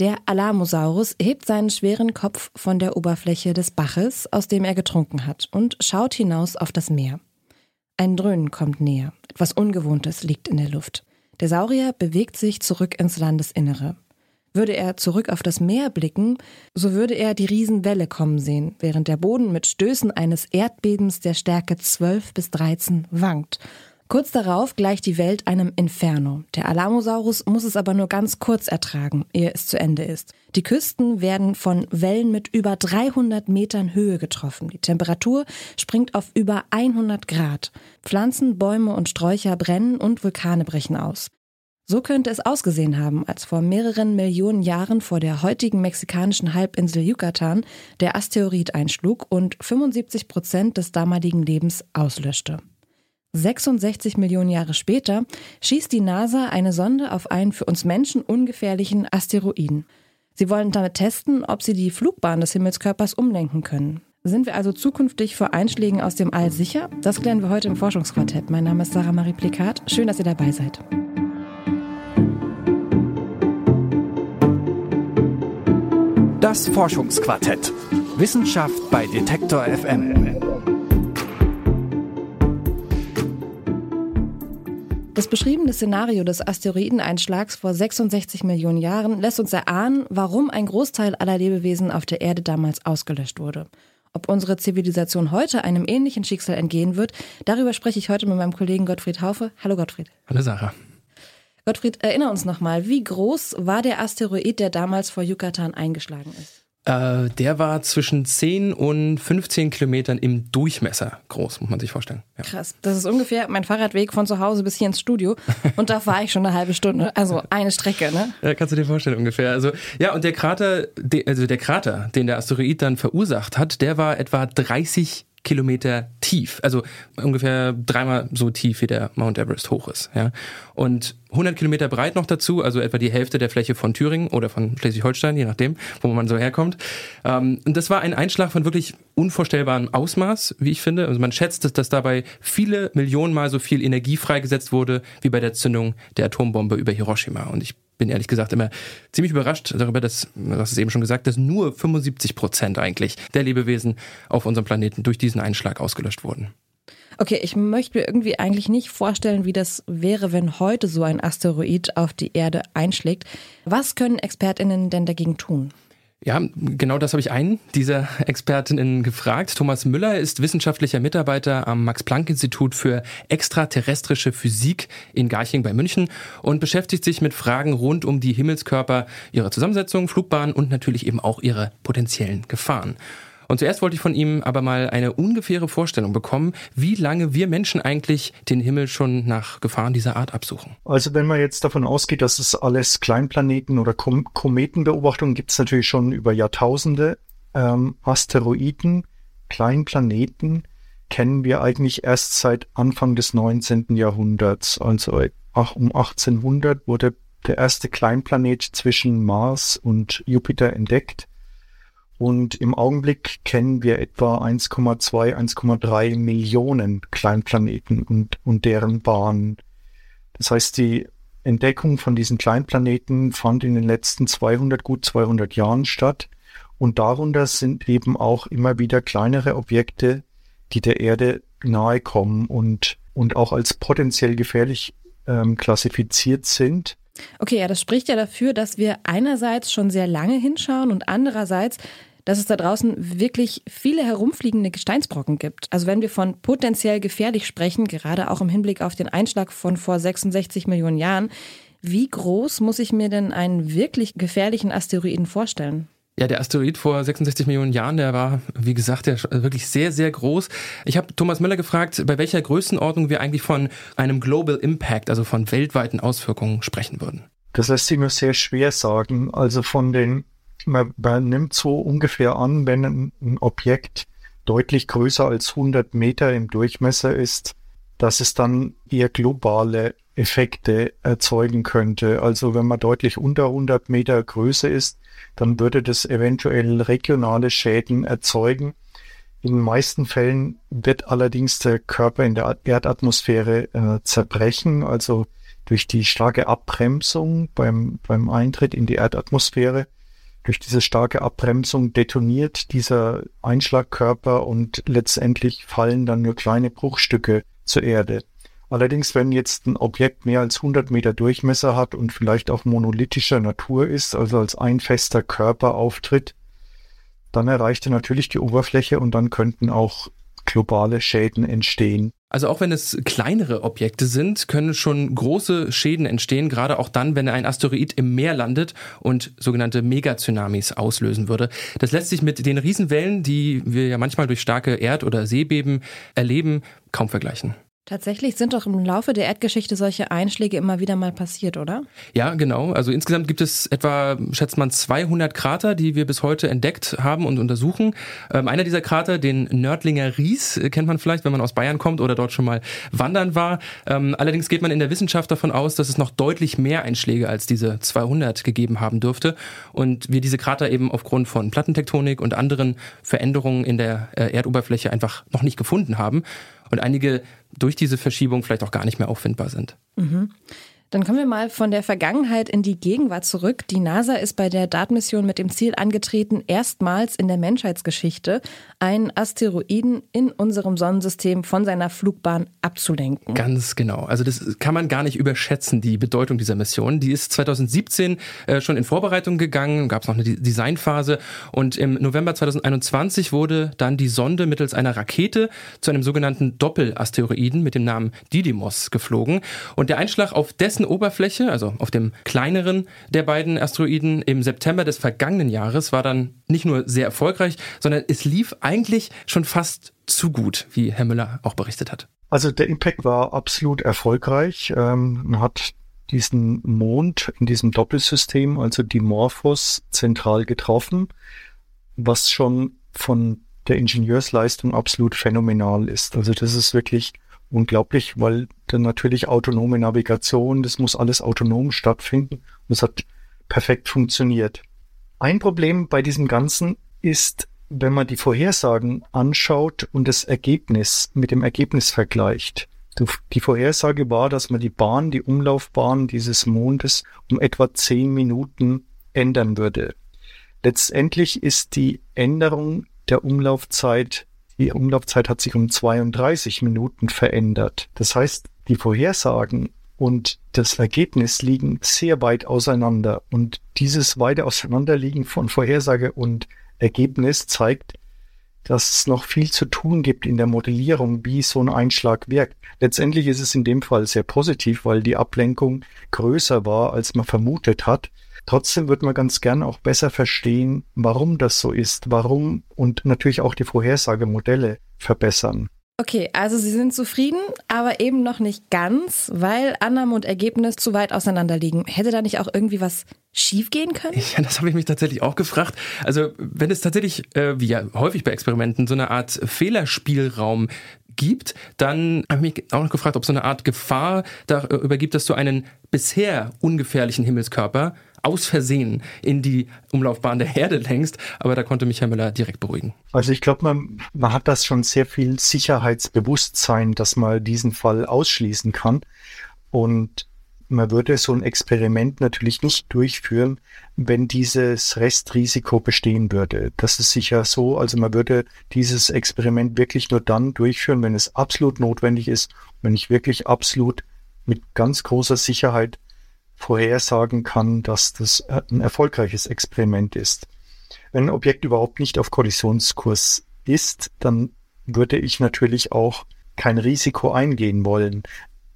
Der Alamosaurus hebt seinen schweren Kopf von der Oberfläche des Baches, aus dem er getrunken hat, und schaut hinaus auf das Meer. Ein Dröhnen kommt näher. Etwas Ungewohntes liegt in der Luft. Der Saurier bewegt sich zurück ins Landesinnere. Würde er zurück auf das Meer blicken, so würde er die Riesenwelle kommen sehen, während der Boden mit Stößen eines Erdbebens der Stärke 12 bis 13 wankt Kurz darauf gleicht die Welt einem Inferno. Der Alamosaurus muss es aber nur ganz kurz ertragen, ehe es zu Ende ist. Die Küsten werden von Wellen mit über 300 Metern Höhe getroffen. Die Temperatur springt auf über 100 Grad. Pflanzen, Bäume und Sträucher brennen und Vulkane brechen aus. So könnte es ausgesehen haben, als vor mehreren Millionen Jahren vor der heutigen mexikanischen Halbinsel Yucatan der Asteroid einschlug und 75 Prozent des damaligen Lebens auslöschte. 66 Millionen Jahre später schießt die NASA eine Sonde auf einen für uns Menschen ungefährlichen Asteroiden. Sie wollen damit testen, ob sie die Flugbahn des Himmelskörpers umlenken können. Sind wir also zukünftig vor Einschlägen aus dem All sicher? Das klären wir heute im Forschungsquartett. Mein Name ist Sarah Marie Plikat. Schön, dass ihr dabei seid. Das Forschungsquartett. Wissenschaft bei Detektor FM. Das beschriebene Szenario des Asteroideneinschlags vor 66 Millionen Jahren lässt uns erahnen, warum ein Großteil aller Lebewesen auf der Erde damals ausgelöscht wurde. Ob unsere Zivilisation heute einem ähnlichen Schicksal entgehen wird, darüber spreche ich heute mit meinem Kollegen Gottfried Haufe. Hallo Gottfried. Hallo Sarah. Gottfried, erinnere uns nochmal, wie groß war der Asteroid, der damals vor Yucatan eingeschlagen ist? Äh, der war zwischen 10 und 15 Kilometern im Durchmesser groß, muss man sich vorstellen. Ja. Krass. Das ist ungefähr mein Fahrradweg von zu Hause bis hier ins Studio. Und da fahre ich schon eine halbe Stunde. Also eine Strecke, ne? Ja, kannst du dir vorstellen ungefähr. Also, ja, und der Krater, also der Krater, den der Asteroid dann verursacht hat, der war etwa 30 Kilometer tief, also ungefähr dreimal so tief wie der Mount Everest hoch ist. Ja. Und 100 Kilometer breit noch dazu, also etwa die Hälfte der Fläche von Thüringen oder von Schleswig-Holstein, je nachdem, wo man so herkommt. Ähm, und das war ein Einschlag von wirklich unvorstellbarem Ausmaß, wie ich finde. Also man schätzt, dass, dass dabei viele Millionen Mal so viel Energie freigesetzt wurde, wie bei der Zündung der Atombombe über Hiroshima. Und ich bin ehrlich gesagt immer ziemlich überrascht darüber, dass, hast es eben schon gesagt, dass nur 75 Prozent eigentlich der Lebewesen auf unserem Planeten durch diesen Einschlag ausgelöscht wurden. Okay, ich möchte mir irgendwie eigentlich nicht vorstellen, wie das wäre, wenn heute so ein Asteroid auf die Erde einschlägt. Was können Expertinnen denn dagegen tun? Ja, genau das habe ich einen dieser Expertinnen gefragt. Thomas Müller ist wissenschaftlicher Mitarbeiter am Max-Planck-Institut für extraterrestrische Physik in Garching bei München und beschäftigt sich mit Fragen rund um die Himmelskörper, ihre Zusammensetzung, Flugbahn und natürlich eben auch ihre potenziellen Gefahren. Und zuerst wollte ich von ihm aber mal eine ungefähre Vorstellung bekommen, wie lange wir Menschen eigentlich den Himmel schon nach Gefahren dieser Art absuchen. Also wenn man jetzt davon ausgeht, dass es alles Kleinplaneten oder Kom Kometenbeobachtungen gibt es natürlich schon über Jahrtausende. Ähm, Asteroiden, Kleinplaneten kennen wir eigentlich erst seit Anfang des 19. Jahrhunderts. Also ach, um 1800 wurde der erste Kleinplanet zwischen Mars und Jupiter entdeckt. Und im Augenblick kennen wir etwa 1,2, 1,3 Millionen Kleinplaneten und, und deren Bahnen. Das heißt, die Entdeckung von diesen Kleinplaneten fand in den letzten 200, gut 200 Jahren statt. Und darunter sind eben auch immer wieder kleinere Objekte, die der Erde nahe kommen und, und auch als potenziell gefährlich ähm, klassifiziert sind. Okay, ja, das spricht ja dafür, dass wir einerseits schon sehr lange hinschauen und andererseits dass es da draußen wirklich viele herumfliegende Gesteinsbrocken gibt. Also wenn wir von potenziell gefährlich sprechen, gerade auch im Hinblick auf den Einschlag von vor 66 Millionen Jahren, wie groß muss ich mir denn einen wirklich gefährlichen Asteroiden vorstellen? Ja, der Asteroid vor 66 Millionen Jahren, der war, wie gesagt, der wirklich sehr, sehr groß. Ich habe Thomas Müller gefragt, bei welcher Größenordnung wir eigentlich von einem Global Impact, also von weltweiten Auswirkungen sprechen würden. Das lässt sich nur sehr schwer sagen. Also von den man, man nimmt so ungefähr an, wenn ein, Objekt deutlich größer als 100 Meter im Durchmesser ist, dass es dann eher globale Effekte erzeugen könnte. Also wenn man deutlich unter 100 Meter Größe ist, dann würde das eventuell regionale Schäden erzeugen. In den meisten Fällen wird allerdings der Körper in der Erdatmosphäre äh, zerbrechen, also durch die starke Abbremsung beim, beim Eintritt in die Erdatmosphäre, durch diese starke Abbremsung detoniert dieser Einschlagkörper und letztendlich fallen dann nur kleine Bruchstücke zur Erde. Allerdings, wenn jetzt ein Objekt mehr als 100 Meter Durchmesser hat und vielleicht auch monolithischer Natur ist, also als ein fester Körper auftritt, dann erreicht er natürlich die Oberfläche und dann könnten auch globale Schäden entstehen. Also auch wenn es kleinere Objekte sind, können schon große Schäden entstehen, gerade auch dann, wenn ein Asteroid im Meer landet und sogenannte Megatsunamis auslösen würde. Das lässt sich mit den Riesenwellen, die wir ja manchmal durch starke Erd- oder Seebeben erleben, kaum vergleichen. Tatsächlich sind doch im Laufe der Erdgeschichte solche Einschläge immer wieder mal passiert, oder? Ja, genau. Also insgesamt gibt es etwa, schätzt man, 200 Krater, die wir bis heute entdeckt haben und untersuchen. Ähm, einer dieser Krater, den Nördlinger Ries, äh, kennt man vielleicht, wenn man aus Bayern kommt oder dort schon mal wandern war. Ähm, allerdings geht man in der Wissenschaft davon aus, dass es noch deutlich mehr Einschläge als diese 200 gegeben haben dürfte und wir diese Krater eben aufgrund von Plattentektonik und anderen Veränderungen in der äh, Erdoberfläche einfach noch nicht gefunden haben und einige durch diese Verschiebung vielleicht auch gar nicht mehr auffindbar sind. Mhm. Dann kommen wir mal von der Vergangenheit in die Gegenwart zurück. Die NASA ist bei der DART-Mission mit dem Ziel angetreten, erstmals in der Menschheitsgeschichte einen Asteroiden in unserem Sonnensystem von seiner Flugbahn abzulenken. Ganz genau. Also das kann man gar nicht überschätzen, die Bedeutung dieser Mission. Die ist 2017 äh, schon in Vorbereitung gegangen, gab es noch eine Designphase und im November 2021 wurde dann die Sonde mittels einer Rakete zu einem sogenannten Doppelasteroiden mit dem Namen Didymos geflogen und der Einschlag auf dessen dessen Oberfläche, also auf dem kleineren der beiden Asteroiden im September des vergangenen Jahres, war dann nicht nur sehr erfolgreich, sondern es lief eigentlich schon fast zu gut, wie Herr Müller auch berichtet hat. Also der Impact war absolut erfolgreich. Ähm, man hat diesen Mond in diesem Doppelsystem, also Dimorphos, zentral getroffen, was schon von der Ingenieursleistung absolut phänomenal ist. Also das ist wirklich unglaublich, weil dann natürlich autonome Navigation, das muss alles autonom stattfinden und es hat perfekt funktioniert. Ein Problem bei diesem Ganzen ist, wenn man die Vorhersagen anschaut und das Ergebnis mit dem Ergebnis vergleicht. Die Vorhersage war, dass man die Bahn, die Umlaufbahn dieses Mondes um etwa zehn Minuten ändern würde. Letztendlich ist die Änderung der Umlaufzeit die Umlaufzeit hat sich um 32 Minuten verändert. Das heißt, die Vorhersagen und das Ergebnis liegen sehr weit auseinander. Und dieses weite Auseinanderliegen von Vorhersage und Ergebnis zeigt, dass es noch viel zu tun gibt in der Modellierung, wie so ein Einschlag wirkt. Letztendlich ist es in dem Fall sehr positiv, weil die Ablenkung größer war, als man vermutet hat. Trotzdem wird man ganz gern auch besser verstehen, warum das so ist, warum und natürlich auch die Vorhersagemodelle verbessern. Okay, also Sie sind zufrieden, aber eben noch nicht ganz, weil Annahme und Ergebnis zu weit auseinander liegen. Hätte da nicht auch irgendwie was schiefgehen können? Ja, das habe ich mich tatsächlich auch gefragt. Also wenn es tatsächlich, äh, wie ja häufig bei Experimenten, so eine Art Fehlerspielraum gibt, dann habe ich mich auch noch gefragt, ob so eine Art Gefahr darüber gibt, dass du einen bisher ungefährlichen Himmelskörper aus Versehen in die Umlaufbahn der Erde lenkst. Aber da konnte mich Herr Müller direkt beruhigen. Also ich glaube, man, man hat das schon sehr viel Sicherheitsbewusstsein, dass man diesen Fall ausschließen kann. Und man würde so ein Experiment natürlich nicht durchführen, wenn dieses Restrisiko bestehen würde. Das ist sicher so. Also man würde dieses Experiment wirklich nur dann durchführen, wenn es absolut notwendig ist, wenn ich wirklich absolut mit ganz großer Sicherheit vorhersagen kann, dass das ein erfolgreiches Experiment ist. Wenn ein Objekt überhaupt nicht auf Kollisionskurs ist, dann würde ich natürlich auch kein Risiko eingehen wollen.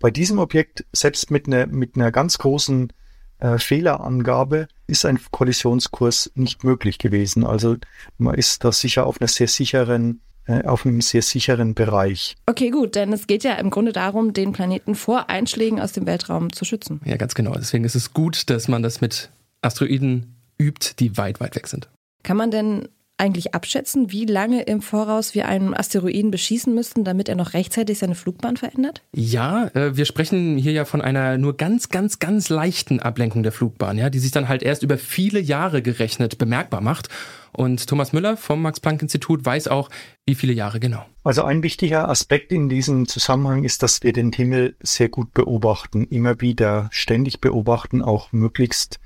Bei diesem Objekt, selbst mit einer, mit einer ganz großen äh, Fehlerangabe, ist ein Kollisionskurs nicht möglich gewesen. Also man ist da sicher auf einer sehr sicheren äh, auf einem sehr sicheren Bereich. Okay, gut, denn es geht ja im Grunde darum, den Planeten vor Einschlägen aus dem Weltraum zu schützen. Ja, ganz genau. Deswegen ist es gut, dass man das mit Asteroiden übt, die weit, weit weg sind. Kann man denn eigentlich abschätzen, wie lange im Voraus wir einen Asteroiden beschießen müssten, damit er noch rechtzeitig seine Flugbahn verändert? Ja, äh, wir sprechen hier ja von einer nur ganz, ganz, ganz leichten Ablenkung der Flugbahn, ja, die sich dann halt erst über viele Jahre gerechnet bemerkbar macht. Und Thomas Müller vom Max-Planck-Institut weiß auch, wie viele Jahre genau. Also ein wichtiger Aspekt in diesem Zusammenhang ist, dass wir den Himmel sehr gut beobachten, immer wieder ständig beobachten, auch möglichst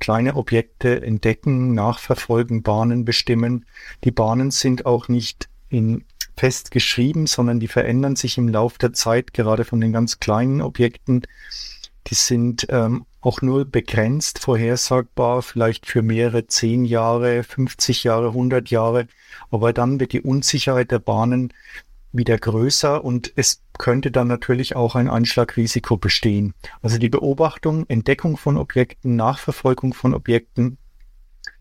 kleine Objekte entdecken, nachverfolgen, Bahnen bestimmen. Die Bahnen sind auch nicht in fest geschrieben, sondern die verändern sich im Laufe der Zeit, gerade von den ganz kleinen Objekten. Die sind ähm, auch nur begrenzt vorhersagbar, vielleicht für mehrere zehn Jahre, 50 Jahre, 100 Jahre. Aber dann wird die Unsicherheit der Bahnen wieder größer und es könnte dann natürlich auch ein Einschlagrisiko bestehen. Also die Beobachtung, Entdeckung von Objekten, Nachverfolgung von Objekten,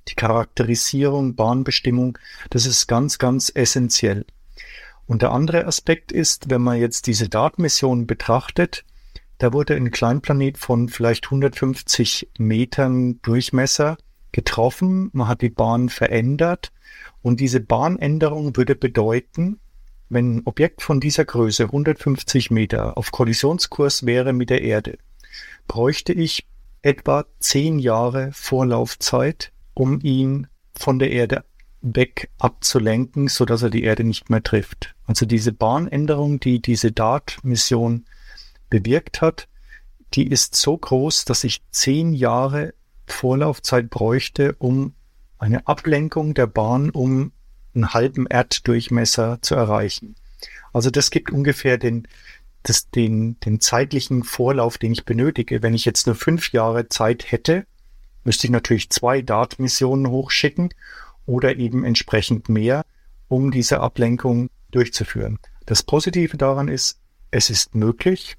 die Charakterisierung, Bahnbestimmung, das ist ganz, ganz essentiell. Und der andere Aspekt ist, wenn man jetzt diese DART-Mission betrachtet, da wurde ein Kleinplanet von vielleicht 150 Metern Durchmesser getroffen. Man hat die Bahn verändert. Und diese Bahnänderung würde bedeuten, wenn ein Objekt von dieser Größe 150 Meter auf Kollisionskurs wäre mit der Erde, bräuchte ich etwa zehn Jahre Vorlaufzeit, um ihn von der Erde weg abzulenken, so dass er die Erde nicht mehr trifft. Also diese Bahnänderung, die diese DART-Mission bewirkt hat, die ist so groß, dass ich zehn Jahre Vorlaufzeit bräuchte, um eine Ablenkung der Bahn um einen halben Erddurchmesser zu erreichen. Also das gibt ungefähr den, das, den, den zeitlichen Vorlauf, den ich benötige. Wenn ich jetzt nur fünf Jahre Zeit hätte, müsste ich natürlich zwei DART-Missionen hochschicken oder eben entsprechend mehr, um diese Ablenkung durchzuführen. Das Positive daran ist, es ist möglich,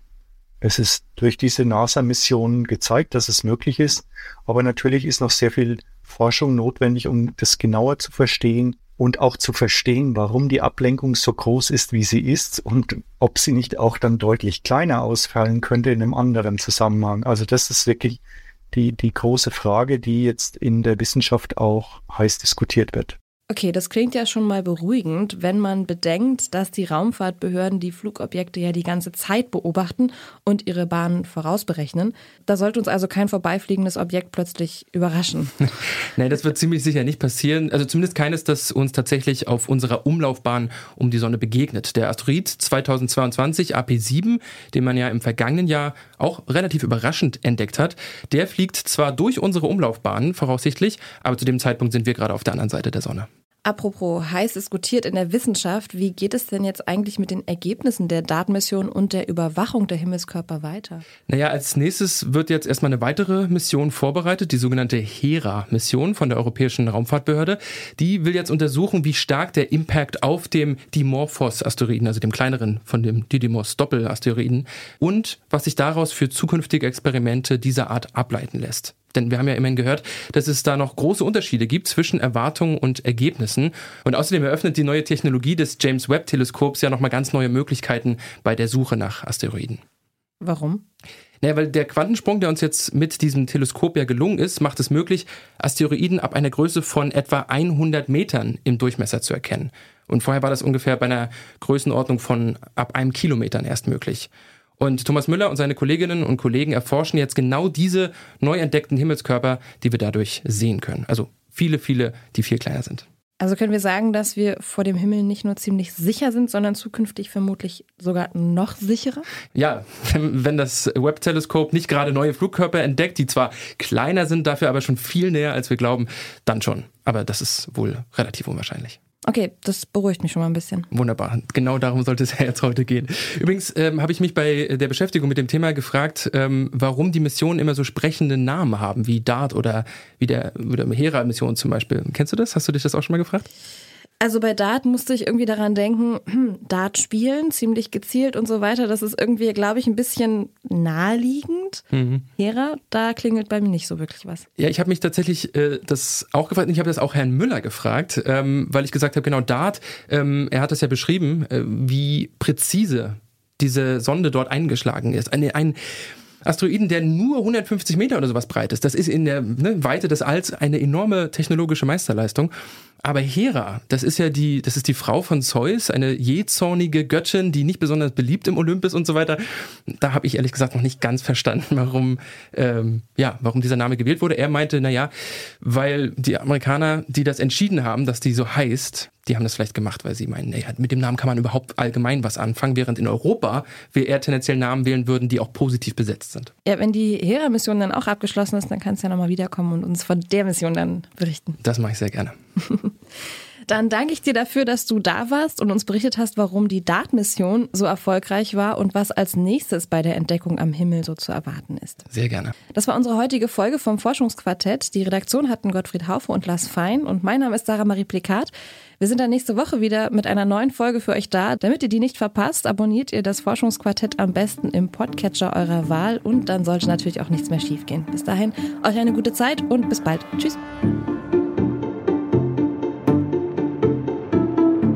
es ist durch diese NASA-Mission gezeigt, dass es möglich ist, aber natürlich ist noch sehr viel Forschung notwendig, um das genauer zu verstehen und auch zu verstehen, warum die Ablenkung so groß ist, wie sie ist und ob sie nicht auch dann deutlich kleiner ausfallen könnte in einem anderen Zusammenhang. Also das ist wirklich die, die große Frage, die jetzt in der Wissenschaft auch heiß diskutiert wird. Okay, das klingt ja schon mal beruhigend, wenn man bedenkt, dass die Raumfahrtbehörden die Flugobjekte ja die ganze Zeit beobachten und ihre Bahnen vorausberechnen. Da sollte uns also kein vorbeifliegendes Objekt plötzlich überraschen. Nein, das wird ziemlich sicher nicht passieren. Also zumindest keines, das uns tatsächlich auf unserer Umlaufbahn um die Sonne begegnet. Der Asteroid 2022 AP7, den man ja im vergangenen Jahr auch relativ überraschend entdeckt hat, der fliegt zwar durch unsere Umlaufbahn voraussichtlich, aber zu dem Zeitpunkt sind wir gerade auf der anderen Seite der Sonne. Apropos heiß diskutiert in der Wissenschaft, wie geht es denn jetzt eigentlich mit den Ergebnissen der Datenmission und der Überwachung der Himmelskörper weiter? Naja, als nächstes wird jetzt erstmal eine weitere Mission vorbereitet, die sogenannte HERA-Mission von der Europäischen Raumfahrtbehörde. Die will jetzt untersuchen, wie stark der Impact auf dem Dimorphos-Asteroiden, also dem kleineren von dem Didymos-Doppel-Asteroiden, und was sich daraus für zukünftige Experimente dieser Art ableiten lässt. Denn wir haben ja immerhin gehört, dass es da noch große Unterschiede gibt zwischen Erwartungen und Ergebnissen. Und außerdem eröffnet die neue Technologie des James Webb Teleskops ja nochmal ganz neue Möglichkeiten bei der Suche nach Asteroiden. Warum? Naja, weil der Quantensprung, der uns jetzt mit diesem Teleskop ja gelungen ist, macht es möglich, Asteroiden ab einer Größe von etwa 100 Metern im Durchmesser zu erkennen. Und vorher war das ungefähr bei einer Größenordnung von ab einem Kilometern erst möglich. Und Thomas Müller und seine Kolleginnen und Kollegen erforschen jetzt genau diese neu entdeckten Himmelskörper, die wir dadurch sehen können. Also viele, viele, die viel kleiner sind. Also können wir sagen, dass wir vor dem Himmel nicht nur ziemlich sicher sind, sondern zukünftig vermutlich sogar noch sicherer? Ja, wenn das Webb-Teleskop nicht gerade neue Flugkörper entdeckt, die zwar kleiner sind, dafür aber schon viel näher, als wir glauben, dann schon. Aber das ist wohl relativ unwahrscheinlich. Okay, das beruhigt mich schon mal ein bisschen. Wunderbar. Genau darum sollte es ja jetzt heute gehen. Übrigens ähm, habe ich mich bei der Beschäftigung mit dem Thema gefragt, ähm, warum die Missionen immer so sprechende Namen haben, wie DART oder wie der, der Hera-Mission zum Beispiel. Kennst du das? Hast du dich das auch schon mal gefragt? Also bei Dart musste ich irgendwie daran denken, hm, Dart spielen, ziemlich gezielt und so weiter. Das ist irgendwie, glaube ich, ein bisschen naheliegend. Mhm. Hera, da klingelt bei mir nicht so wirklich was. Ja, ich habe mich tatsächlich äh, das auch gefragt. Ich habe das auch Herrn Müller gefragt, ähm, weil ich gesagt habe, genau Dart, ähm, er hat das ja beschrieben, äh, wie präzise diese Sonde dort eingeschlagen ist. Eine, ein Asteroiden, der nur 150 Meter oder sowas breit ist. Das ist in der ne, Weite des Alls eine enorme technologische Meisterleistung. Aber Hera, das ist ja die, das ist die Frau von Zeus, eine jähzornige Göttin, die nicht besonders beliebt im Olympus und so weiter. Da habe ich ehrlich gesagt noch nicht ganz verstanden, warum, ähm, ja, warum dieser Name gewählt wurde. Er meinte, naja, weil die Amerikaner, die das entschieden haben, dass die so heißt, die haben das vielleicht gemacht, weil sie meinen, naja, mit dem Namen kann man überhaupt allgemein was anfangen, während in Europa wir eher tendenziell Namen wählen würden, die auch positiv besetzt sind. Ja, wenn die Hera-Mission dann auch abgeschlossen ist, dann kannst du ja nochmal wiederkommen und uns von der Mission dann berichten. Das mache ich sehr gerne. Dann danke ich dir dafür, dass du da warst und uns berichtet hast, warum die DART-Mission so erfolgreich war und was als nächstes bei der Entdeckung am Himmel so zu erwarten ist. Sehr gerne. Das war unsere heutige Folge vom Forschungsquartett. Die Redaktion hatten Gottfried Haufe und Lars Fein und mein Name ist Sarah Marie Plikat. Wir sind dann nächste Woche wieder mit einer neuen Folge für euch da. Damit ihr die nicht verpasst, abonniert ihr das Forschungsquartett am besten im Podcatcher eurer Wahl und dann sollte natürlich auch nichts mehr schiefgehen. Bis dahin, euch eine gute Zeit und bis bald. Tschüss.